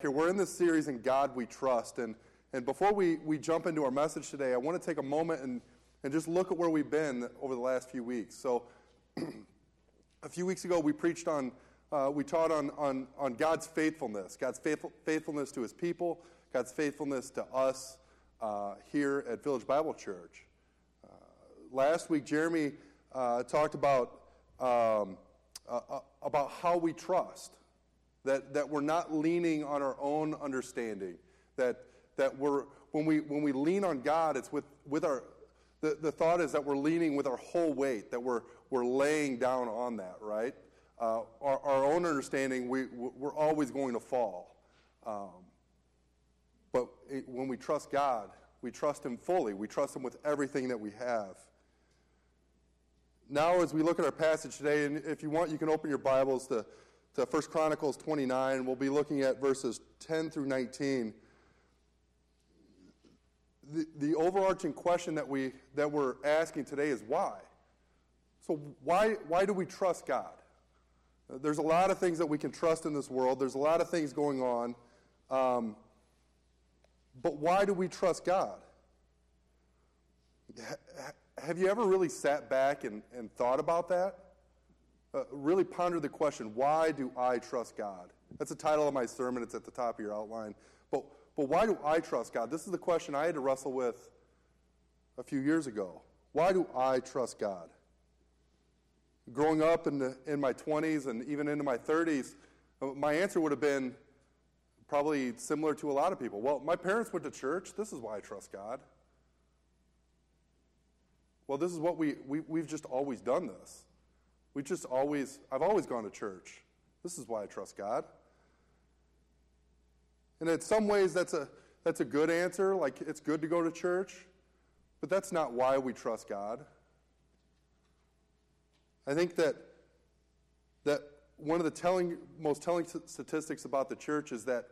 Here, we're in this series in God We Trust. And, and before we, we jump into our message today, I want to take a moment and, and just look at where we've been over the last few weeks. So, a few weeks ago, we preached on, uh, we taught on, on, on God's faithfulness, God's faithful, faithfulness to his people, God's faithfulness to us uh, here at Village Bible Church. Uh, last week, Jeremy uh, talked about, um, uh, about how we trust that, that we're not leaning on our own understanding, that, that we're, when, we, when we lean on God, it's with, with our, the, the thought is that we're leaning with our whole weight, that we're, we're laying down on that, right? Uh, our, our own understanding, we, we're always going to fall. Um, but it, when we trust God, we trust Him fully. We trust Him with everything that we have. Now, as we look at our passage today, and if you want, you can open your Bibles to to 1 Chronicles 29. We'll be looking at verses 10 through 19. The, the overarching question that, we, that we're asking today is why? So, why, why do we trust God? There's a lot of things that we can trust in this world, there's a lot of things going on. Um, but why do we trust God? Have you ever really sat back and, and thought about that? Uh, really ponder the question why do I trust God? That's the title of my sermon, it's at the top of your outline. But, but why do I trust God? This is the question I had to wrestle with a few years ago. Why do I trust God? Growing up in, the, in my 20s and even into my 30s, uh, my answer would have been probably similar to a lot of people. Well, my parents went to church. This is why I trust God. Well, this is what we, we, we've just always done this. We just always, I've always gone to church. This is why I trust God. And in some ways, that's a, that's a good answer. Like, it's good to go to church. But that's not why we trust God. I think that, that one of the telling, most telling statistics about the church is that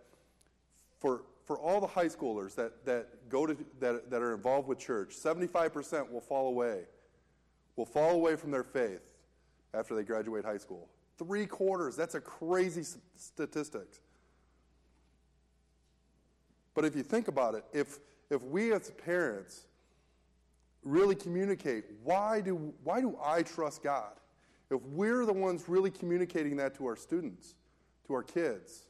for, for all the high schoolers that, that, go to, that, that are involved with church, 75% will fall away, will fall away from their faith after they graduate high school. Three quarters, that's a crazy statistic. But if you think about it, if, if we as parents really communicate, why do, why do I trust God? If we're the ones really communicating that to our students, to our kids,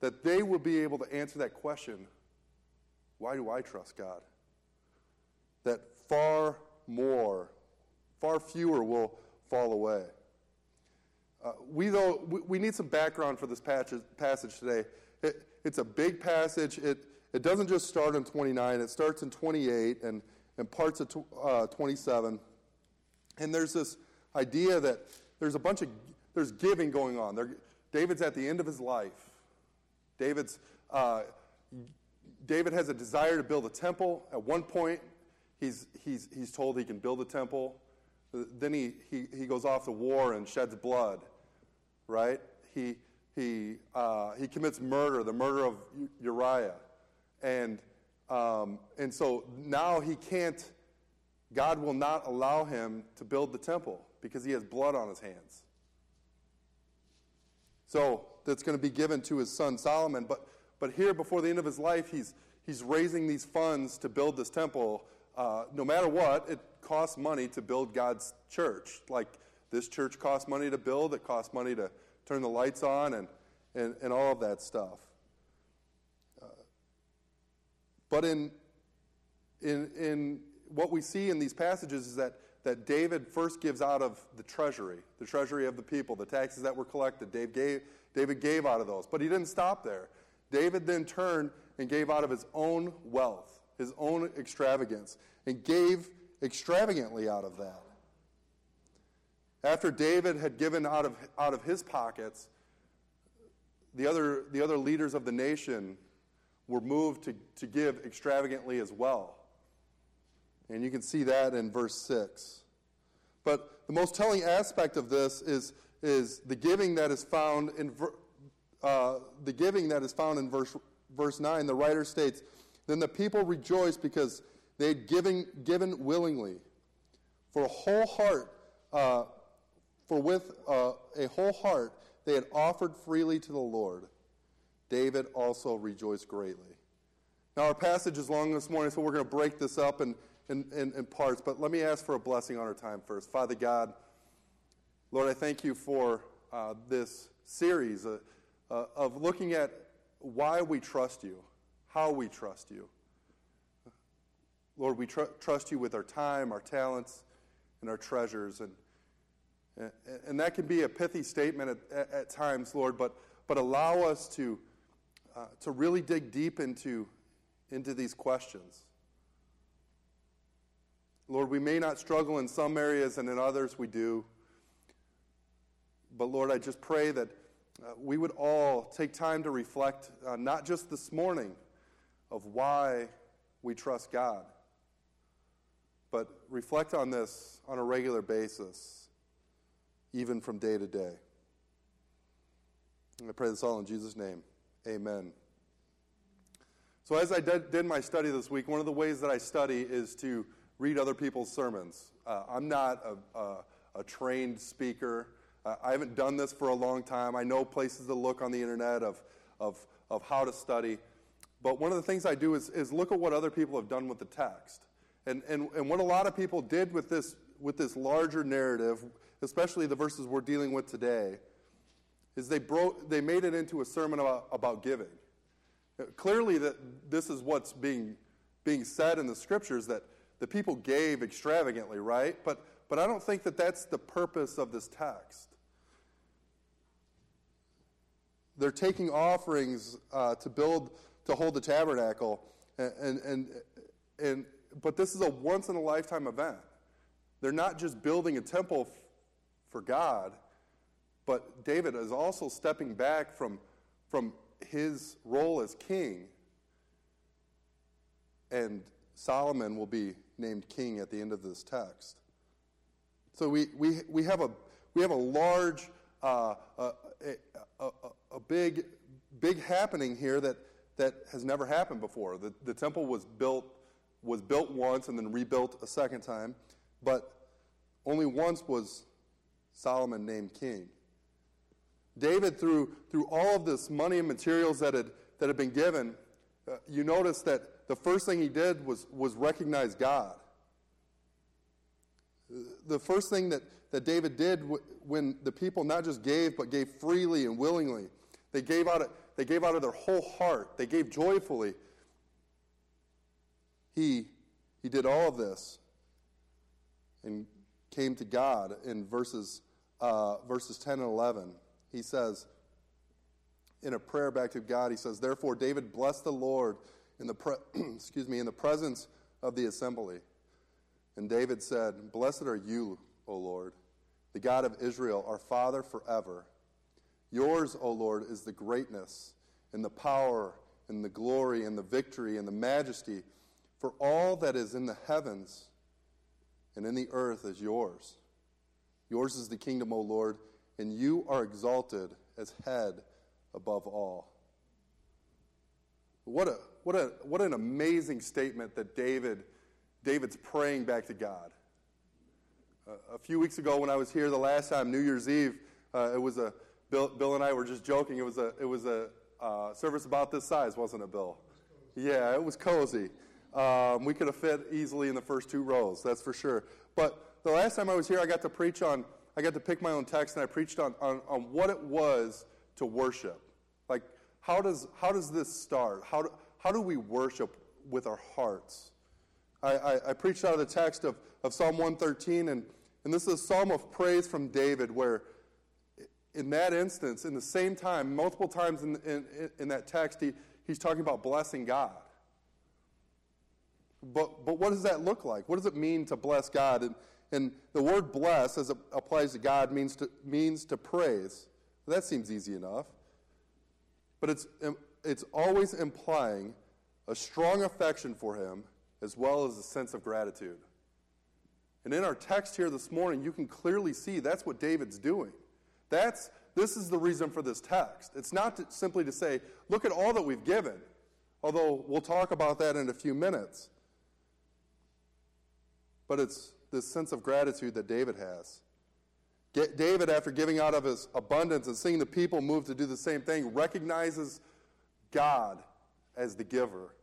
that they will be able to answer that question why do I trust God? That far more, far fewer will fall away. Uh, we, though, we, we, need some background for this passage, passage today. It, it's a big passage. It, it doesn't just start in 29, it starts in 28 and, and parts of tw- uh, 27. And there's this idea that there's a bunch of there's giving going on. There, David's at the end of his life. David's uh, David has a desire to build a temple. At one point, he's, he's, he's told he can build a temple. Then he, he, he goes off to war and sheds blood, right? He, he, uh, he commits murder, the murder of Uriah. And, um, and so now he can't, God will not allow him to build the temple because he has blood on his hands. So that's going to be given to his son Solomon. But, but here, before the end of his life, he's, he's raising these funds to build this temple. Uh, no matter what, it costs money to build God's church. Like this church costs money to build, it costs money to turn the lights on, and, and, and all of that stuff. Uh, but in, in, in what we see in these passages is that, that David first gives out of the treasury, the treasury of the people, the taxes that were collected. Dave gave, David gave out of those. But he didn't stop there. David then turned and gave out of his own wealth, his own extravagance, and gave extravagantly out of that. After David had given out of, out of his pockets, the other, the other leaders of the nation were moved to, to give extravagantly as well. And you can see that in verse 6. But the most telling aspect of this is, is the giving that is found in uh, the giving that is found in verse, verse 9. The writer states, Then the people rejoiced because they had given, given willingly. For a whole heart, uh, for with uh, a whole heart, they had offered freely to the Lord. David also rejoiced greatly. Now, our passage is long this morning, so we're going to break this up in, in, in, in, parts, but let me ask for a blessing on our time first. Father God, Lord, I thank you for uh, this series uh, uh, of looking at why we trust you, how we trust you. Lord, we tr- trust you with our time, our talents, and our treasures. And, and, that can be a pithy statement at, at, at times, Lord, but, but allow us to, uh, to really dig deep into, into these questions. Lord, we may not struggle in some areas, and in others we do. But Lord, I just pray that uh, we would all take time to reflect, uh, not just this morning, of why we trust God, but reflect on this on a regular basis, even from day to day. And I pray this all in Jesus' name. Amen. So, as I did, my study this week, one of the ways that I study is to read other people's sermons. Uh, I'm not a, a, a trained speaker. Uh, I haven't done this for a long time. I know places to look on the internet of, of, of how to study. But one of the things I do is, is look at what other people have done with the text. And, and, and what a lot of people did with this, with this larger narrative, especially the verses we're dealing with today, is they, broke, they made it into a sermon about, about giving. Clearly, that this is what's being, being said in the scriptures that the people gave extravagantly, right? But, but I don't think that that's the purpose of this text. They're taking offerings uh, to build, to hold the tabernacle, and, and, and, and but this is a once in a lifetime event. They're not just building a temple f- for God, but David is also stepping back from, from his role as king. And Solomon will be named king at the end of this text. So we, we, we, have, a, we have a large, uh, a, a, a, big, big happening here that, that has never happened before. The, the temple was built was built once and then rebuilt a second time, but only once was Solomon named king. David, through, through all of this money and materials that had, that had been given, uh, you notice that the first thing he did was, was recognize God. The first thing that, that David did w- when the people not just gave, but gave freely and willingly, they gave, out of, they gave out of their whole heart, they gave joyfully, he, he did all of this and came to God in verses, uh, verses 10 and 11. He says, in a prayer back to God, he says, Therefore, David blessed the Lord in the, pre- excuse me, in the presence of the assembly. And David said, Blessed are you, O Lord, the God of Israel, our Father forever. Yours, O Lord, is the greatness and the power and the glory and the victory and the majesty for all that is in the heavens and in the earth is yours. Yours is the kingdom, O Lord, and you are exalted as head above all. What, a, what, a, what an amazing statement that David, David's praying back to God. Uh, a few weeks ago, when I was here the last time, New Year's Eve, uh, it was a Bill, Bill and I were just joking. It was a it was a uh, service about this size, wasn't it, Bill? Yeah, it was cozy. Um, we could have fit easily in the first two rows, that's for sure. But the last time I was here, I got to preach on, I got to pick my own text and I preached on, on, on what it was to worship. Like, how does, how does this start? How do, how do we worship with our hearts? I, I, I preached out of the text of, of Psalm 113, and, and this is a psalm of praise from David where in that instance, in the same time, multiple times in, in, in that text, he, he's talking about blessing God. But, but what does that look like? What does it mean to bless God? And, and the word bless, as it applies to God, means to, means to praise. That seems easy enough. But it's, it's always implying a strong affection for Him as well as a sense of gratitude. And in our text here this morning, you can clearly see that's what David's doing. That's, this is the reason for this text. It's not to, simply to say, look at all that we've given, although we'll talk about that in a few minutes but it's this sense of gratitude that David has. David, after giving out of his abundance and seeing the people move to do the same thing, recognizes God as the giver.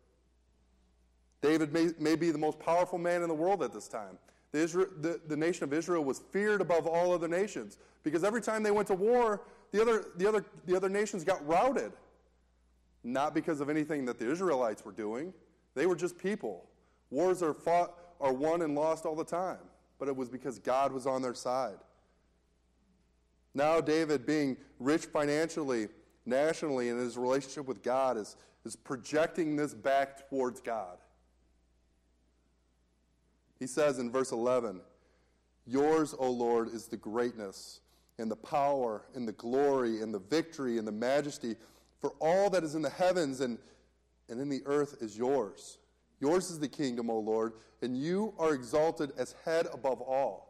David may, may be the most powerful man in the world at this time. The, Israel, the, the, nation of Israel was feared above all other nations because every time they went to war, the other, the, other, the other nations got routed. Not because of anything that the Israelites were doing, they were just people. Wars are fought, are won and lost all the time, but it was because God was on their side. Now, David, being rich financially, nationally, in his relationship with God, is, is projecting this back towards God. He says in verse 11, Yours, O Lord, is the greatness and the power and the glory and the victory and the majesty, for all that is in the heavens and, and in the earth is yours. Yours is the kingdom, O Lord, and you are exalted as head above all.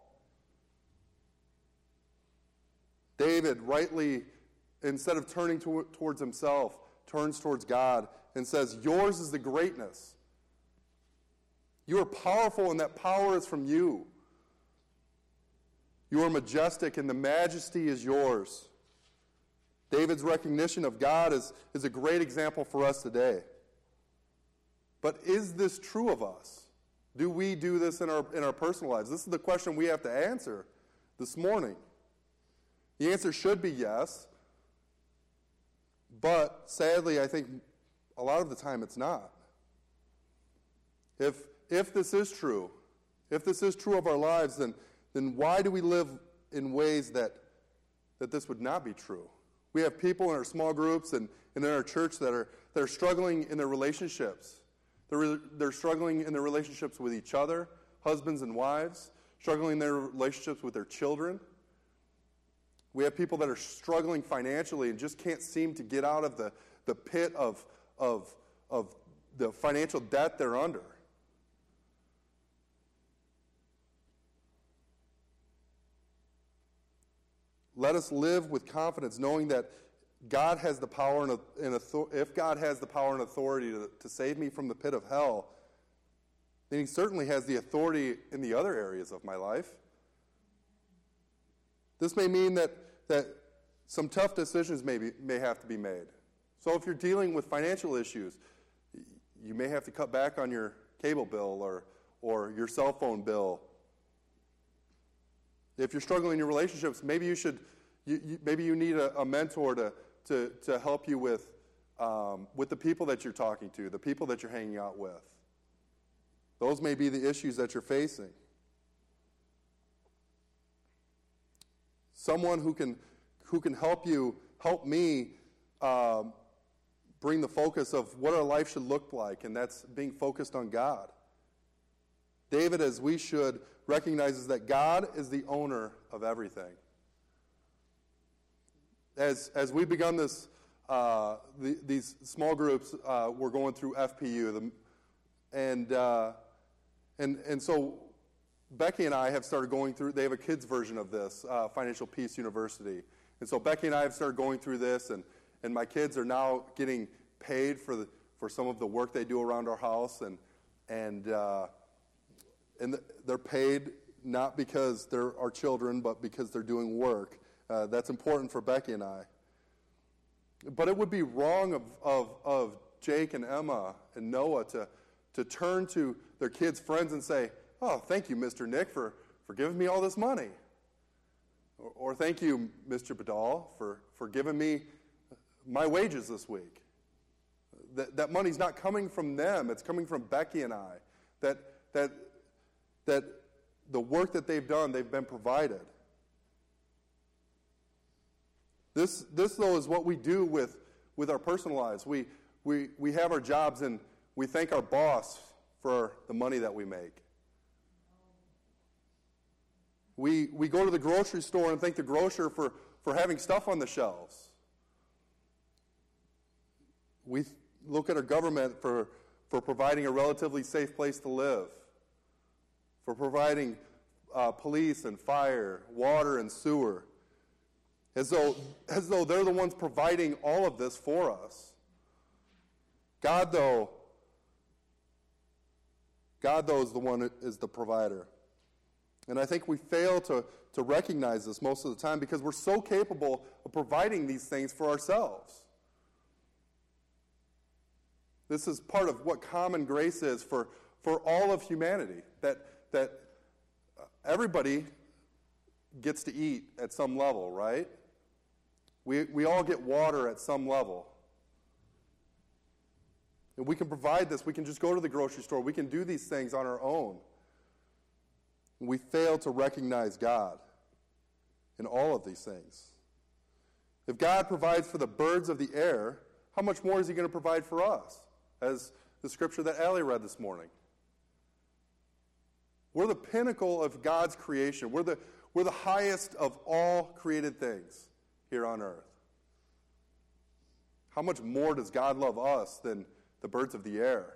David rightly, instead of turning to, towards himself, turns towards God and says, Yours is the greatness you are powerful, and that power is from you. You are majestic, and the majesty is yours. David's recognition of God is, is a great example for us today. But is this true of us? Do we do this in our, in our personal lives? This is the question we have to answer this morning. The answer should be yes, but sadly, I think a lot of the time it's not. If, if this is true, if this is true of our lives, then, then why do we live in ways that, that this would not be true? We have people in our small groups and, and in our church that are, that are struggling in their relationships. They're, they're struggling in their relationships with each other, husbands and wives, struggling in their relationships with their children. We have people that are struggling financially and just can't seem to get out of the, the pit of, of, of the financial debt they're under. Let us live with confidence, knowing that God has the power and, and if God has the power and authority to, to save me from the pit of hell, then He certainly has the authority in the other areas of my life. This may mean that, that some tough decisions may, be, may have to be made. So if you're dealing with financial issues, you may have to cut back on your cable bill or, or your cell phone bill if you're struggling in your relationships, maybe you should, you, you, maybe you need a, a, mentor to, to, to help you with, um, with the people that you're talking to, the people that you're hanging out with. Those may be the issues that you're facing. Someone who can, who can help you, help me um, bring the focus of what our life should look like, and that's being focused on God. David, as we should, recognizes that God is the owner of everything. As, as we begun this, uh, the, these small groups, uh, we're going through FPU, the, and, uh, and, and so Becky and I have started going through, they have a kids version of this, uh, Financial Peace University. And so Becky and I have started going through this, and, and my kids are now getting paid for, the, for some of the work they do around our house. And, and uh, and they're paid not because they're our children, but because they're doing work. Uh, that's important for Becky and I. But it would be wrong of, of, of Jake and Emma and Noah to, to turn to their kids' friends and say, Oh, thank you, Mr. Nick, for, for giving me all this money. Or, or thank you, Mr. Badal, for, for giving me my wages this week. That, that money's not coming from them, it's coming from Becky and I. That, that that the work that they've done, they've been provided. This, this though, is what we do with, with our personal lives. We, we, we have our jobs and we thank our boss for the money that we make. We, we go to the grocery store and thank the grocer for, for having stuff on the shelves. We look at our government for, for providing a relatively safe place to live for providing uh, police and fire, water and sewer, as though, as though they're the ones providing all of this for us. God, though, God, though, is the one that is the provider. And I think we fail to, to recognize this most of the time because we're so capable of providing these things for ourselves. This is part of what common grace is for, for all of humanity. That, that everybody gets to eat at some level, right? We, we all get water at some level. And we can provide this. We can just go to the grocery store. We can do these things on our own. We fail to recognize God in all of these things. If God provides for the birds of the air, how much more is He going to provide for us? As the scripture that Allie read this morning. We're the pinnacle of God's creation. We're the, we're the highest of all created things here on earth. How much more does God love us than the birds of the air?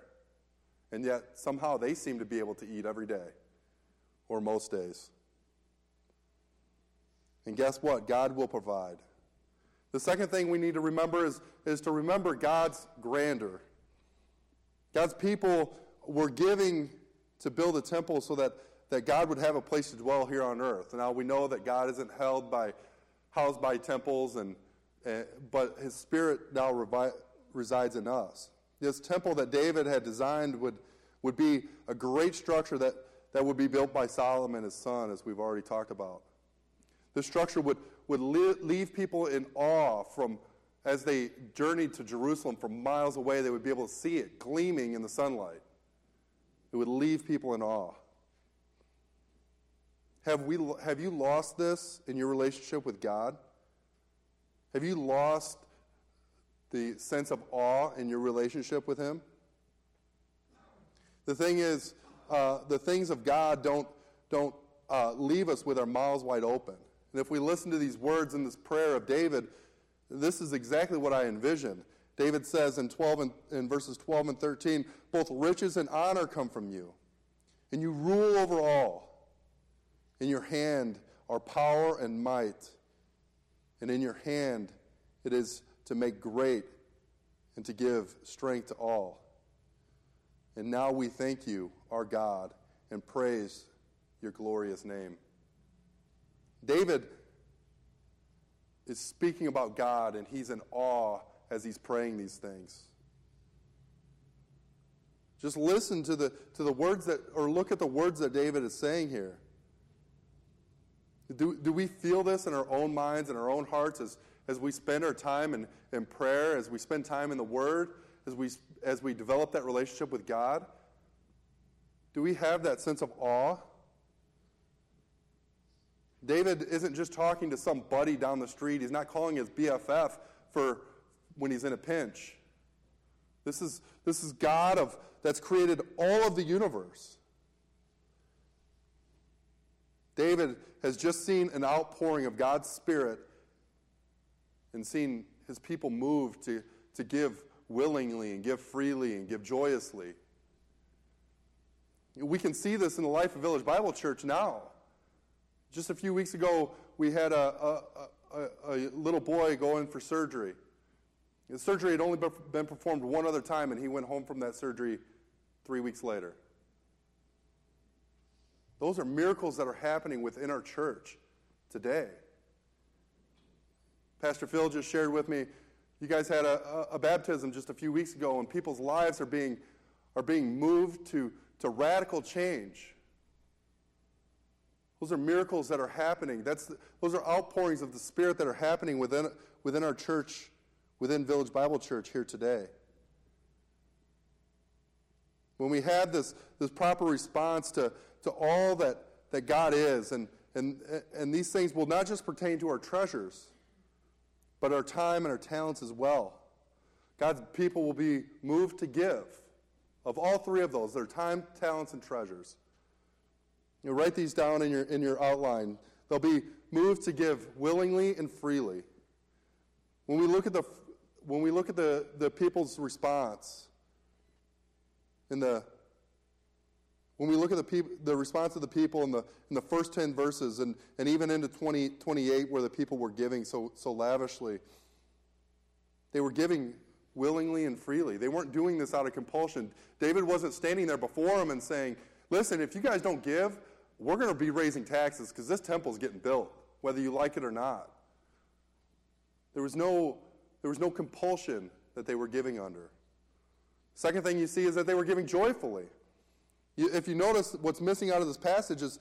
And yet, somehow, they seem to be able to eat every day, or most days. And guess what? God will provide. The second thing we need to remember is, is to remember God's grandeur. God's people were giving to build a temple so that, that God would have a place to dwell here on earth. Now we know that God isn't held by, housed by temples, and, and but his spirit now revi- resides in us. This temple that David had designed would, would be a great structure that, that would be built by Solomon, and his son, as we've already talked about. The structure would, would leave people in awe from as they journeyed to Jerusalem from miles away, they would be able to see it gleaming in the sunlight. It would leave people in awe. Have, we, have you lost this in your relationship with God? Have you lost the sense of awe in your relationship with Him? The thing is, uh, the things of God don't, don't uh, leave us with our mouths wide open. And if we listen to these words in this prayer of David, this is exactly what I envision. David says in 12 and, in verses 12 and 13, both riches and honor come from you, and you rule over all. In your hand are power and might, and in your hand it is to make great and to give strength to all. And now we thank you, our God, and praise your glorious name. David is speaking about God and he's in awe as he's praying these things. Just listen to the, to the words that, or look at the words that David is saying here. Do, do we feel this in our own minds and our own hearts as, as we spend our time in, in prayer, as we spend time in the Word, as we, as we develop that relationship with God? Do we have that sense of awe? David isn't just talking to some buddy down the street. He's not calling his BFF for when he's in a pinch. This is, this is God of, that's created all of the universe. David has just seen an outpouring of God's Spirit and seen his people move to, to give willingly and give freely and give joyously. We can see this in the life of Village Bible Church now. Just a few weeks ago, we had a, a, a, a little boy go in for surgery. The surgery had only been performed one other time, and he went home from that surgery three weeks later. Those are miracles that are happening within our church today. Pastor Phil just shared with me, you guys had a, a, baptism just a few weeks ago, and people's lives are being, are being moved to, to radical change. Those are miracles that are happening. That's the, those are outpourings of the Spirit that are happening within, within our church, within Village Bible Church here today. When we have this, this proper response to, to all that, that God is, and, and, and these things will not just pertain to our treasures, but our time and our talents as well. God's people will be moved to give of all three of those their time, talents, and treasures. You write these down in your, in your outline. They'll be moved to give willingly and freely. When we look at the, when we look at the, the people's response, in the, when we look at the, peop, the response of the people in the, in the first 10 verses and, and even into 20, 28 where the people were giving so, so lavishly, they were giving willingly and freely. They weren't doing this out of compulsion. David wasn't standing there before them and saying, Listen, if you guys don't give, we're going to be raising taxes because this temple is getting built, whether you like it or not. There was no, there was no compulsion that they were giving under. Second thing you see is that they were giving joyfully. If you notice, what's missing out of this passage is,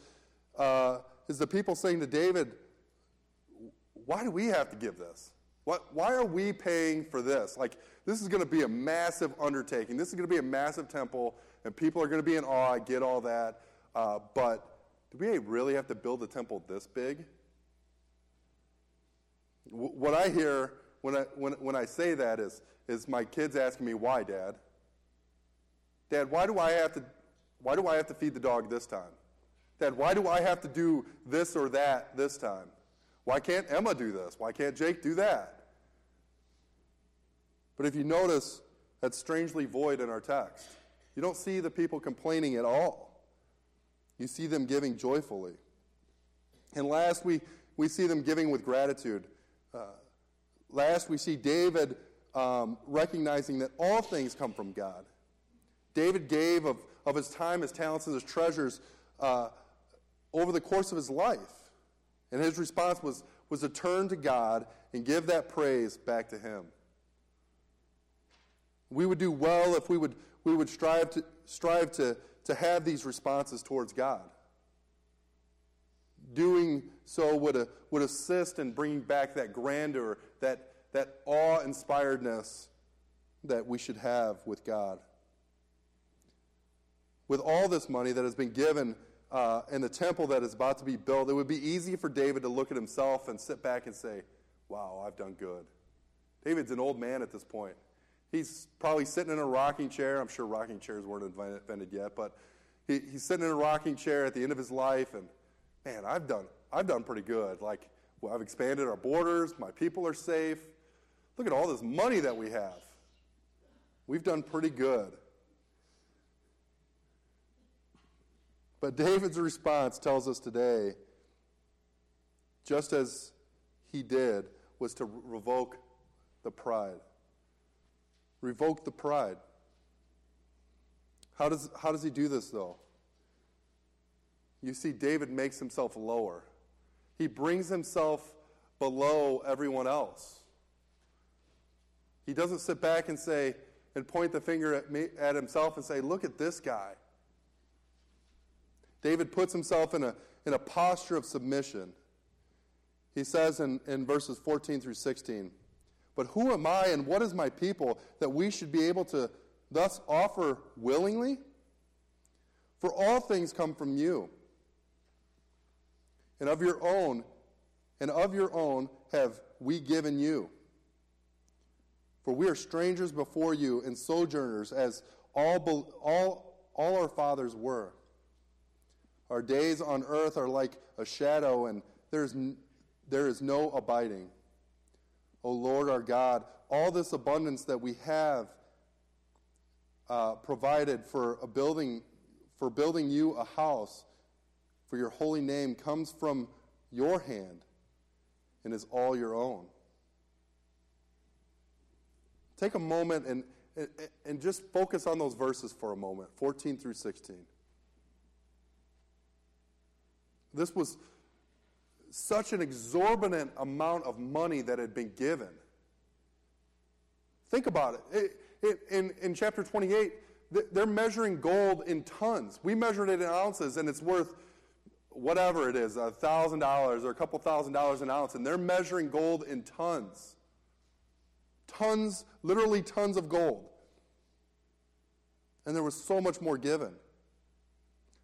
uh, is the people saying to David, Why do we have to give this? What, why are we paying for this? Like, this is going to be a massive undertaking. This is going to be a massive temple, and people are going to be in awe. I get all that. Uh, but do we really have to build a temple this big? W- what I hear when I, when, when I say that is, is my kids asking me, why, Dad? Dad, why do I have to, why do I have to feed the dog this time? Dad, why do I have to do this or that this time? Why can't Emma do this? Why can't Jake do that? But if you notice, that's strangely void in our text. You don't see the people complaining at all. You see them giving joyfully. And last, we, we see them giving with gratitude. Uh, last, we see David um, recognizing that all things come from God. David gave of, of his time, his talents, and his treasures uh, over the course of his life. And his response was, was to turn to God and give that praise back to him. We would do well if we would, we would strive, to, strive to, to have these responses towards God. Doing so would, uh, would assist in bringing back that grandeur, that, that awe inspiredness that we should have with God. With all this money that has been given uh, and the temple that is about to be built, it would be easy for David to look at himself and sit back and say, Wow, I've done good. David's an old man at this point. He's probably sitting in a rocking chair. I'm sure rocking chairs weren't invented yet, but he, he's sitting in a rocking chair at the end of his life, and man, I've done, I've done pretty good. Like, well, I've expanded our borders, my people are safe. Look at all this money that we have. We've done pretty good. But David's response tells us today, just as he did, was to revoke the pride revoke the pride. How does, how does he do this, though? You see, David makes himself lower. He brings himself below everyone else. He doesn't sit back and say, and point the finger at, me, at himself and say, Look at this guy. David puts himself in a, in a posture of submission. He says in, in verses 14 through 16, but who am I and what is my people that we should be able to thus offer willingly? For all things come from you. And of your own, and of your own have we given you. For we are strangers before you and sojourners, as all, all, all our fathers were. Our days on earth are like a shadow, and there's, there is no abiding. O Lord our God, all this abundance that we have uh, provided for a building, for building you a house for your holy name comes from your hand and is all your own. Take a moment and, and just focus on those verses for a moment 14 through 16. This was such an exorbitant amount of money that had been given. Think about it. it, it in, in chapter 28, they're measuring gold in tons. We measured it in ounces, and it's worth whatever it is, a thousand dollars or a couple thousand dollars an ounce, and they're measuring gold in tons. Tons, literally tons of gold. And there was so much more given.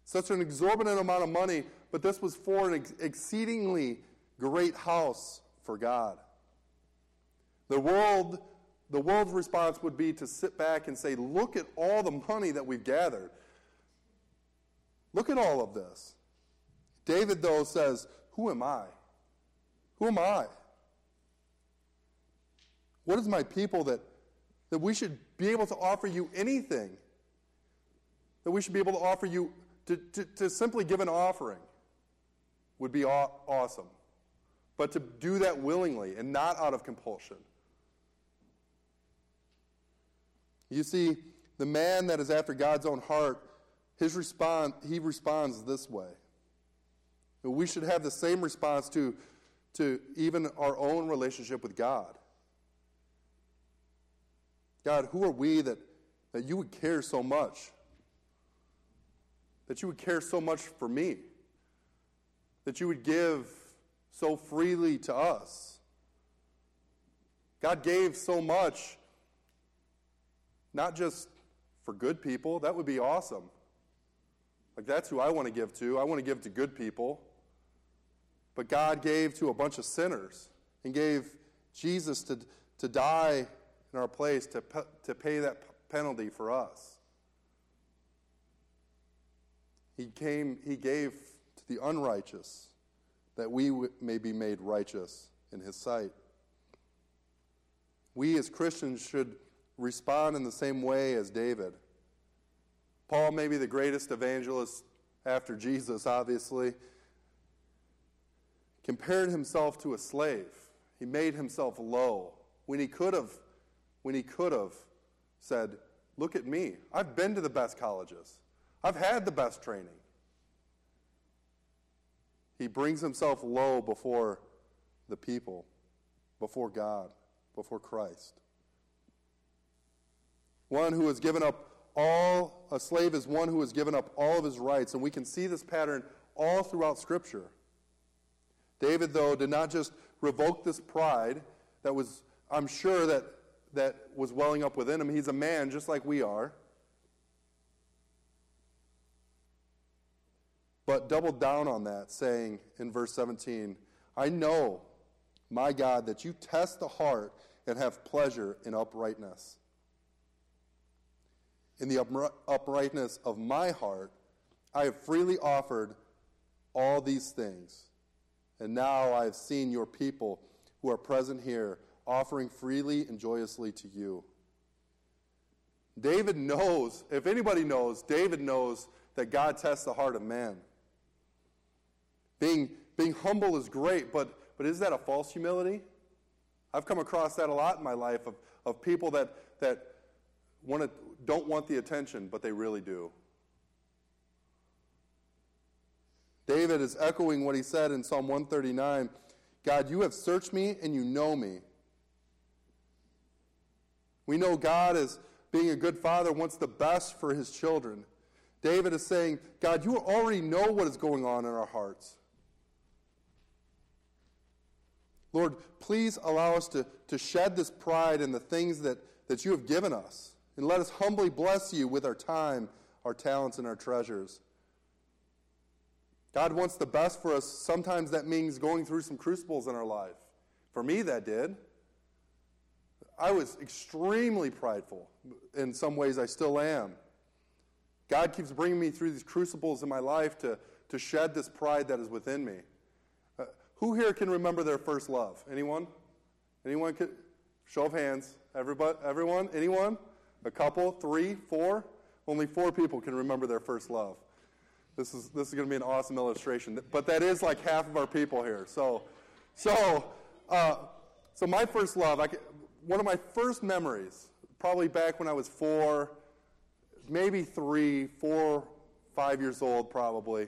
Such an exorbitant amount of money but this was for an ex- exceedingly great house for God. The world, the world's response would be to sit back and say, Look at all the money that we've gathered. Look at all of this. David, though, says, Who am I? Who am I? What is my people that, that we should be able to offer you anything? That we should be able to offer you, to, to, to simply give an offering would be aw- awesome. But to do that willingly and not out of compulsion. You see, the man that is after God's own heart, his response, he responds this way. We should have the same response to, to even our own relationship with God. God, who are we that, that you would care so much. That you would care so much for me. That you would give so freely to us. God gave so much, not just for good people, that would be awesome. Like, that's who I want to give to. I want to give to good people. But God gave to a bunch of sinners and gave Jesus to, to die in our place, to, to pay that penalty for us. He came, he gave the unrighteous that we may be made righteous in his sight. We as Christians should respond in the same way as David. Paul may be the greatest evangelist after Jesus, obviously, compared himself to a slave. He made himself low when he could have when he could have said, "Look at me. I've been to the best colleges. I've had the best training." He brings himself low before the people, before God, before Christ. One who has given up all, a slave is one who has given up all of his rights. And we can see this pattern all throughout Scripture. David, though, did not just revoke this pride that was, I'm sure, that, that was welling up within him. He's a man just like we are. But doubled down on that, saying in verse 17, I know, my God, that you test the heart and have pleasure in uprightness in the uprightness of my heart, I have freely offered all these things. And now I have seen your people who are present here offering freely and joyously to you. David knows, if anybody knows, David knows that God tests the heart of man. Being, being humble is great, but, but is that a false humility? I've come across that a lot in my life of, of people that, that want to don't want the attention, but they really do. David is echoing what he said in Psalm 139 God, you have searched me and you know me. We know God, as being a good father, wants the best for his children. David is saying, God, you already know what is going on in our hearts. Lord, please allow us to, to shed this pride in the things that, that you have given us. And let us humbly bless you with our time, our talents, and our treasures. God wants the best for us. Sometimes that means going through some crucibles in our life. For me, that did. I was extremely prideful. In some ways, I still am. God keeps bringing me through these crucibles in my life to, to shed this pride that is within me. Who here can remember their first love? Anyone? Anyone? Show of hands. Everybody? Everyone? Anyone? A couple, three, four? Only four people can remember their first love. This is, this is going to be an awesome illustration. But that is like half of our people here. So, so, uh, so my first love, I, one of my first memories, probably back when I was four, maybe three, four, five years old, probably,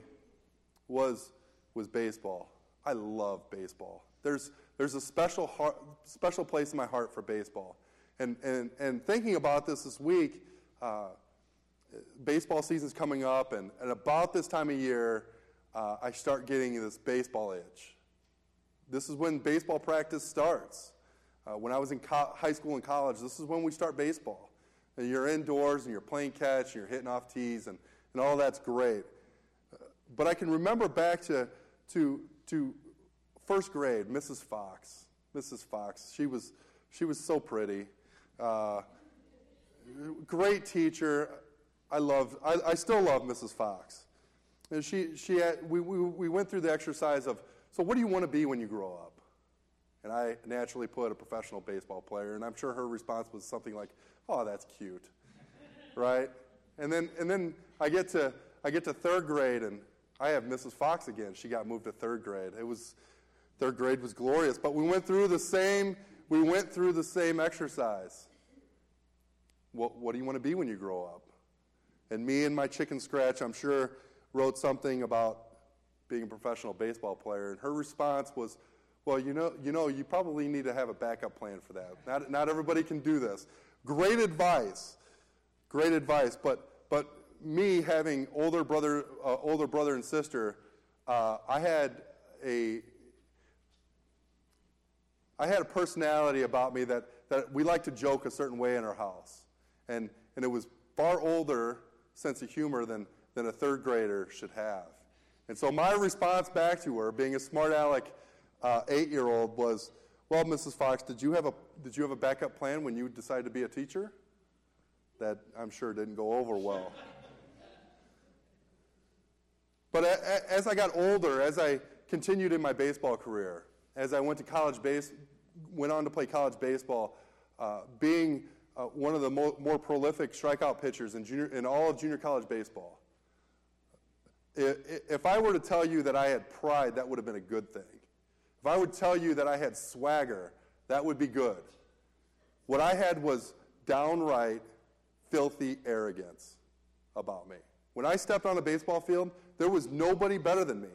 was, was baseball. I love baseball. There's, there's a special, heart, special place in my heart for baseball. And, and, and thinking about this this week, uh, baseball season's coming up, and, and about this time of year, uh, I start getting this baseball itch. This is when baseball practice starts. Uh, when I was in co- high school and college, this is when we start baseball. And you're indoors and you're playing catch and you're hitting off tees, and, and all that's great. But I can remember back to, to, to first grade, Mrs. Fox. Mrs. Fox, she was, she was so pretty. Uh, great teacher. I love. I, I, still love Mrs. Fox. And she, she had, we, we, we went through the exercise of, so what do you want to be when you grow up? And I naturally put a professional baseball player, and I'm sure her response was something like, oh, that's cute, right? And then, and then I get to, I get to third grade, and I have Mrs. Fox again. She got moved to third grade. It was, third grade was glorious, but we went through the same we went through the same exercise. What, what do you want to be when you grow up? And me and my chicken scratch, I'm sure, wrote something about being a professional baseball player. And her response was, well, you know, you know, you probably need to have a backup plan for that. Not, not everybody can do this. Great advice. great advice. But, but me having older brother, uh, older brother and sister, uh, I had a, I had a personality about me that, that we like to joke a certain way in our house. And, and it was far older sense of humor than, than a third grader should have. And so my response back to her, being a smart aleck uh, eight-year-old, was, "Well, Mrs. Fox, did you have a did you have a backup plan when you decided to be a teacher?" That I'm sure didn't go over well. but as I got older, as I continued in my baseball career, as I went to college base, went on to play college baseball, uh, being uh, one of the mo- more prolific strikeout pitchers in, junior, in all of junior college baseball. If I were to tell you that I had pride, that would have been a good thing. If I would tell you that I had swagger, that would be good. What I had was downright filthy arrogance about me. When I stepped on a baseball field, there was nobody better than me.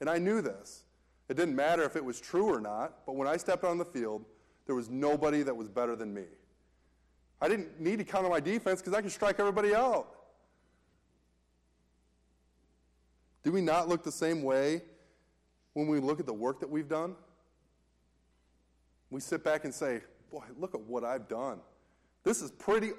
And I knew this. It didn't matter if it was true or not, but when I stepped on the field, there was nobody that was better than me. I didn't need to count on my defense because I could strike everybody out. Do we not look the same way when we look at the work that we've done? We sit back and say, Boy, look at what I've done. This is pretty.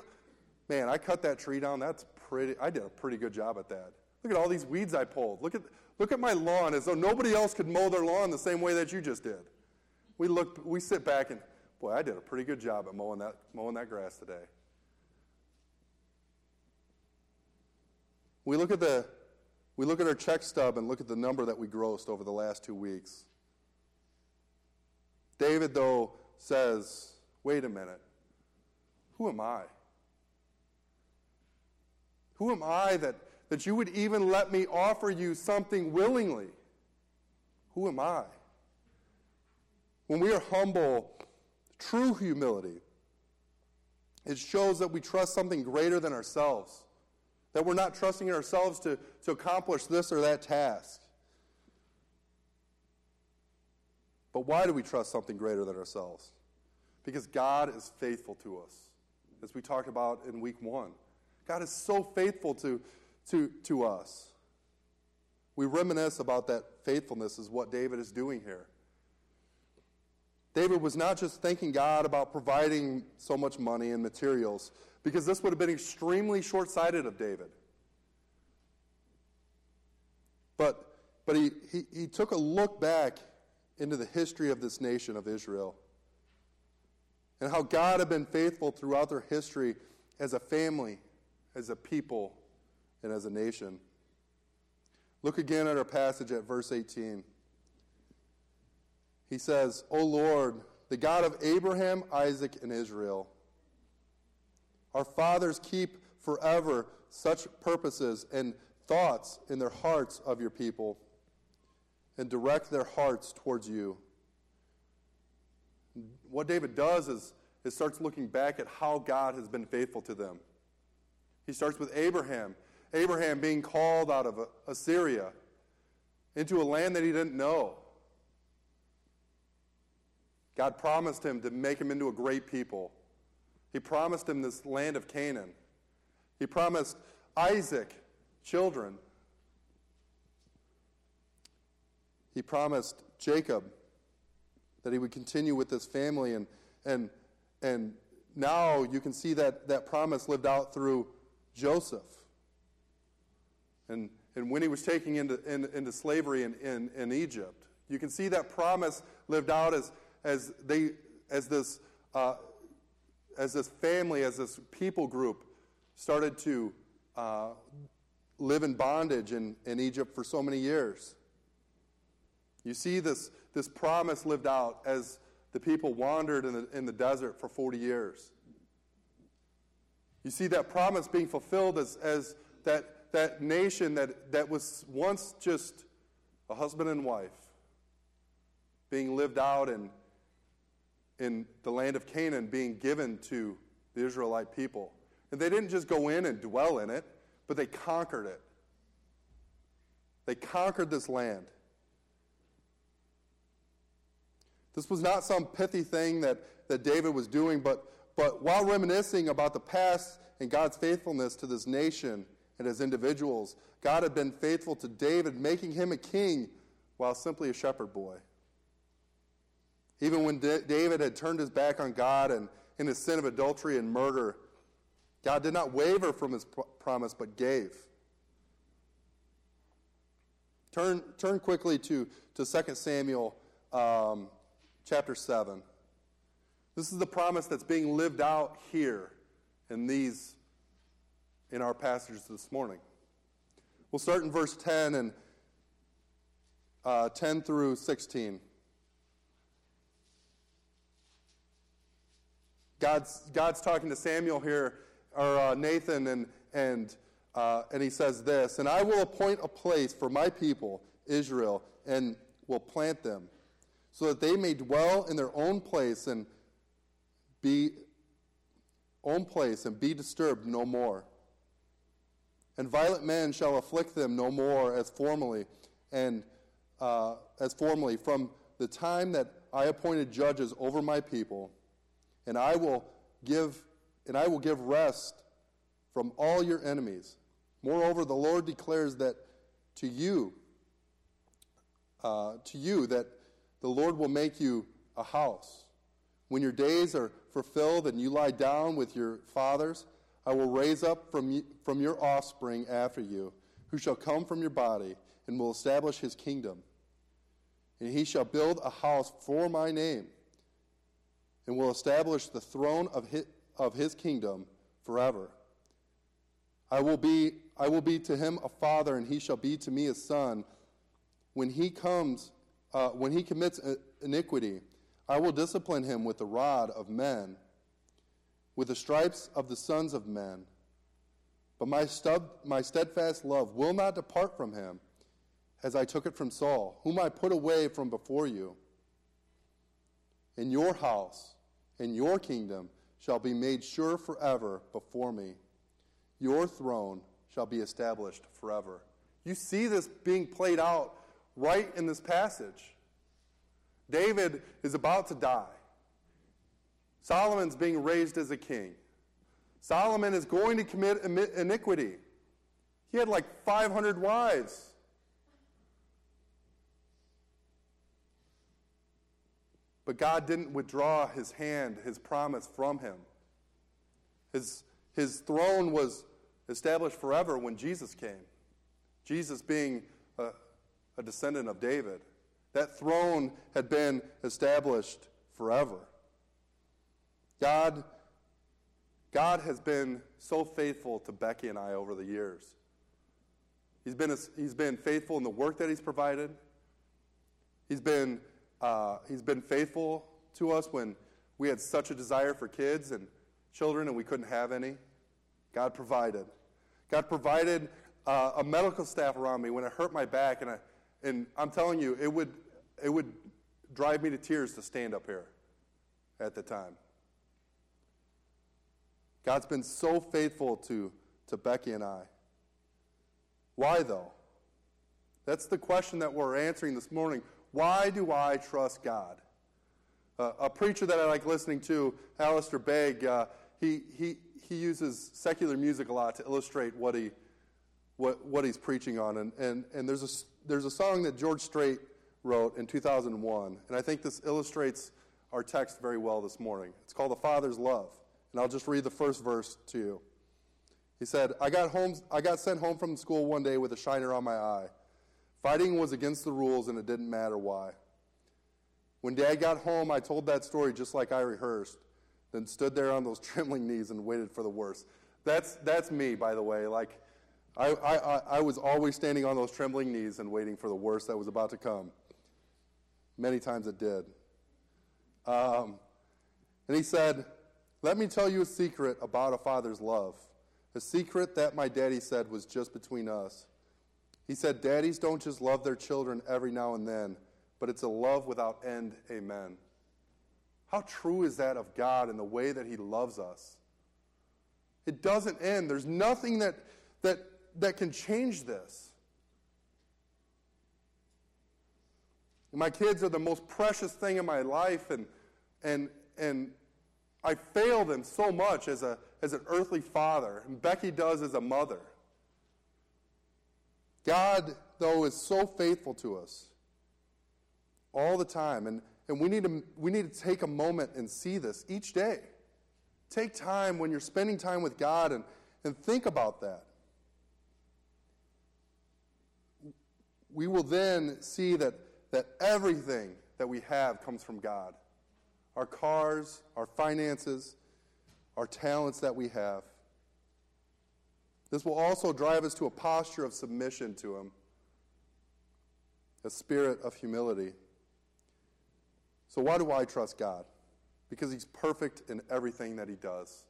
Man, I cut that tree down. That's pretty. I did a pretty good job at that. Look at all these weeds I pulled. Look at, look at my lawn as though nobody else could mow their lawn the same way that you just did. We, look, we sit back and, boy, I did a pretty good job at mowing that, mowing that grass today. We look at the we look at our check stub and look at the number that we grossed over the last two weeks. David, though, says, wait a minute. Who am I? Who am I that, that you would even let me offer you something willingly? Who am I? When we are humble, true humility, it shows that we trust something greater than ourselves. That we're not trusting in ourselves to, to accomplish this or that task. But why do we trust something greater than ourselves? Because God is faithful to us, as we talked about in week one. God is so faithful to, to, to us. We reminisce about that faithfulness, is what David is doing here. David was not just thanking God about providing so much money and materials, because this would have been extremely short sighted of David. But, but he, he, he took a look back into the history of this nation of Israel and how God had been faithful throughout their history as a family, as a people, and as a nation. Look again at our passage at verse 18. He says, O Lord, the God of Abraham, Isaac, and Israel, our fathers keep forever such purposes and thoughts in their hearts of your people and direct their hearts towards you. What David does is, is starts looking back at how God has been faithful to them. He starts with Abraham. Abraham being called out of Assyria into a land that he didn't know. God promised him to make him into a great people. He promised him this land of Canaan. He promised Isaac children. He promised Jacob that he would continue with this family and and and now you can see that that promise lived out through Joseph. And and when he was taken into, in, into slavery in, in, in Egypt, you can see that promise lived out as as they as this uh, as this family, as this people group started to uh, live in bondage in, in Egypt for so many years. You see this, this promise lived out as the people wandered in the, in the desert for 40 years. You see that promise being fulfilled as, as that, that nation that, that was once just a husband and wife being lived out in in the land of Canaan being given to the Israelite people. And they didn't just go in and dwell in it, but they conquered it. They conquered this land. This was not some pithy thing that, that David was doing, but, but while reminiscing about the past and God's faithfulness to this nation and as individuals. God had been faithful to David, making him a king while simply a shepherd boy. Even when D- David had turned his back on God and in his sin of adultery and murder, God did not waver from his promise, but gave. Turn, turn quickly to, to 2 Samuel um, chapter 7. This is the promise that's being lived out here in these in our passages this morning. We'll start in verse 10 and uh, 10 through 16. God's, God's talking to Samuel here, or uh, Nathan, and, and, uh, and he says this And I will appoint a place for my people, Israel, and will plant them, so that they may dwell in their own place and be own place and be disturbed no more. And violent men shall afflict them no more as formerly, and uh, as formerly from the time that I appointed judges over my people, and I will give and I will give rest from all your enemies. Moreover, the Lord declares that to you, uh, to you that the Lord will make you a house. When your days are fulfilled and you lie down with your fathers, I will raise up from, from your offspring after you, who shall come from your body, and will establish his kingdom. And he shall build a house for my name, and will establish the throne of his, of his kingdom forever. I will, be, I will be to him a father, and he shall be to me a son. When he comes, uh, when he commits iniquity, I will discipline him with the rod of men with the stripes of the sons of men. But my, stub, my steadfast love will not depart from him, as I took it from Saul, whom I put away from before you. In your house, in your kingdom, shall be made sure forever before me. Your throne shall be established forever. You see this being played out right in this passage. David is about to die. Solomon's being raised as a king. Solomon is going to commit iniquity. He had like 500 wives. But God didn't withdraw his hand, his promise from him. His, his throne was established forever when Jesus came. Jesus being a, a descendant of David. That throne had been established forever. God, God has been so faithful to Becky and I over the years. He's been, a, he's been faithful in the work that he's provided. He's been, uh, he's been faithful to us when we had such a desire for kids and children and we couldn't have any. God provided. God provided uh, a medical staff around me when I hurt my back, and, I, and I'm telling you, it would, it would drive me to tears to stand up here at the time. God's been so faithful to, to Becky and I. Why, though? That's the question that we're answering this morning. Why do I trust God? Uh, a preacher that I like listening to, Alistair Begg, uh, he, he, he uses secular music a lot to illustrate what, he, what, what he's preaching on. And, and, and there's, a, there's a song that George Strait wrote in 2001, and I think this illustrates our text very well this morning. It's called The Father's Love. And I'll just read the first verse to you. He said, I got, home, I got sent home from school one day with a shiner on my eye. Fighting was against the rules, and it didn't matter why. When Dad got home, I told that story just like I rehearsed, then stood there on those trembling knees and waited for the worst. That's, that's me, by the way. Like, I, I, I was always standing on those trembling knees and waiting for the worst that was about to come. Many times it did. Um, and he said, let me tell you a secret about a father's love. A secret that my daddy said was just between us. He said, Daddies don't just love their children every now and then, but it's a love without end. Amen. How true is that of God and the way that He loves us? It doesn't end. There's nothing that, that, that can change this. My kids are the most precious thing in my life, and, and, and I fail them so much as, a, as an earthly father, and Becky does as a mother. God, though, is so faithful to us all the time. And, and we, need to, we need to take a moment and see this each day. Take time when you're spending time with God and, and think about that. We will then see that, that everything that we have comes from God our cars, our finances, our talents that we have. This will also drive us to a posture of submission to Him, a spirit of humility. So, why do I trust God? Because He's perfect in everything that He does.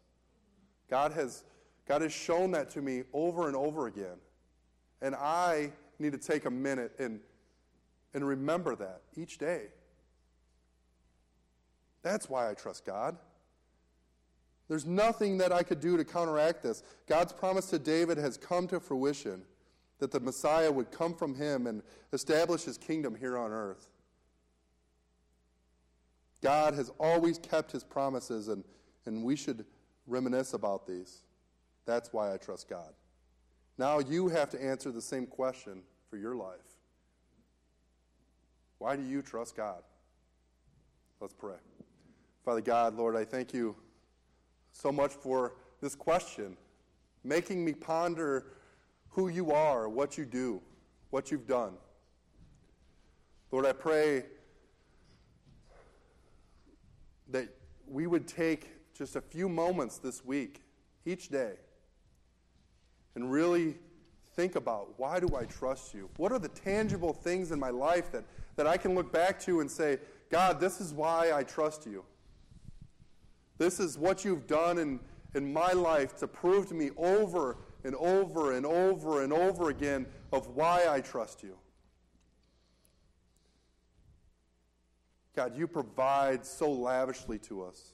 God has, God has shown that to me over and over again. And I need to take a minute and, and remember that each day. That's why I trust God. There's nothing that I could do to counteract this. God's promise to David has come to fruition that the Messiah would come from him and establish his kingdom here on earth. God has always kept his promises, and, and we should reminisce about these. That's why I trust God. Now you have to answer the same question for your life. Why do you trust God? Let's pray. Father God, Lord, I thank you so much for this question, making me ponder who you are, what you do, what you've done. Lord, I pray that we would take just a few moments this week, each day, and really think about why do I trust you? What are the tangible things in my life that, that I can look back to and say, God, this is why I trust you? This is what you've done in, in my life to prove to me over and over and over and over again of why I trust you. God, you provide so lavishly to us.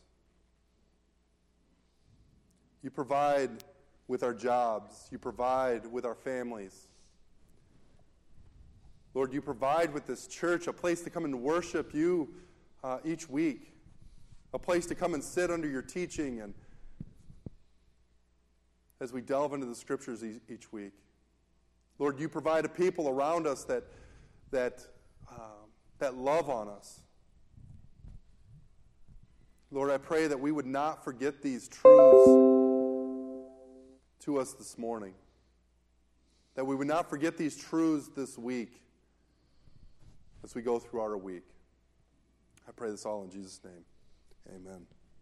You provide with our jobs, you provide with our families. Lord, you provide with this church a place to come and worship you uh, each week a place to come and sit under your teaching and as we delve into the scriptures each week. Lord, you provide a people around us that, that, um, that love on us. Lord, I pray that we would not forget these truths to us this morning. That we would not forget these truths this week as we go through our week. I pray this all in Jesus' name. Amen.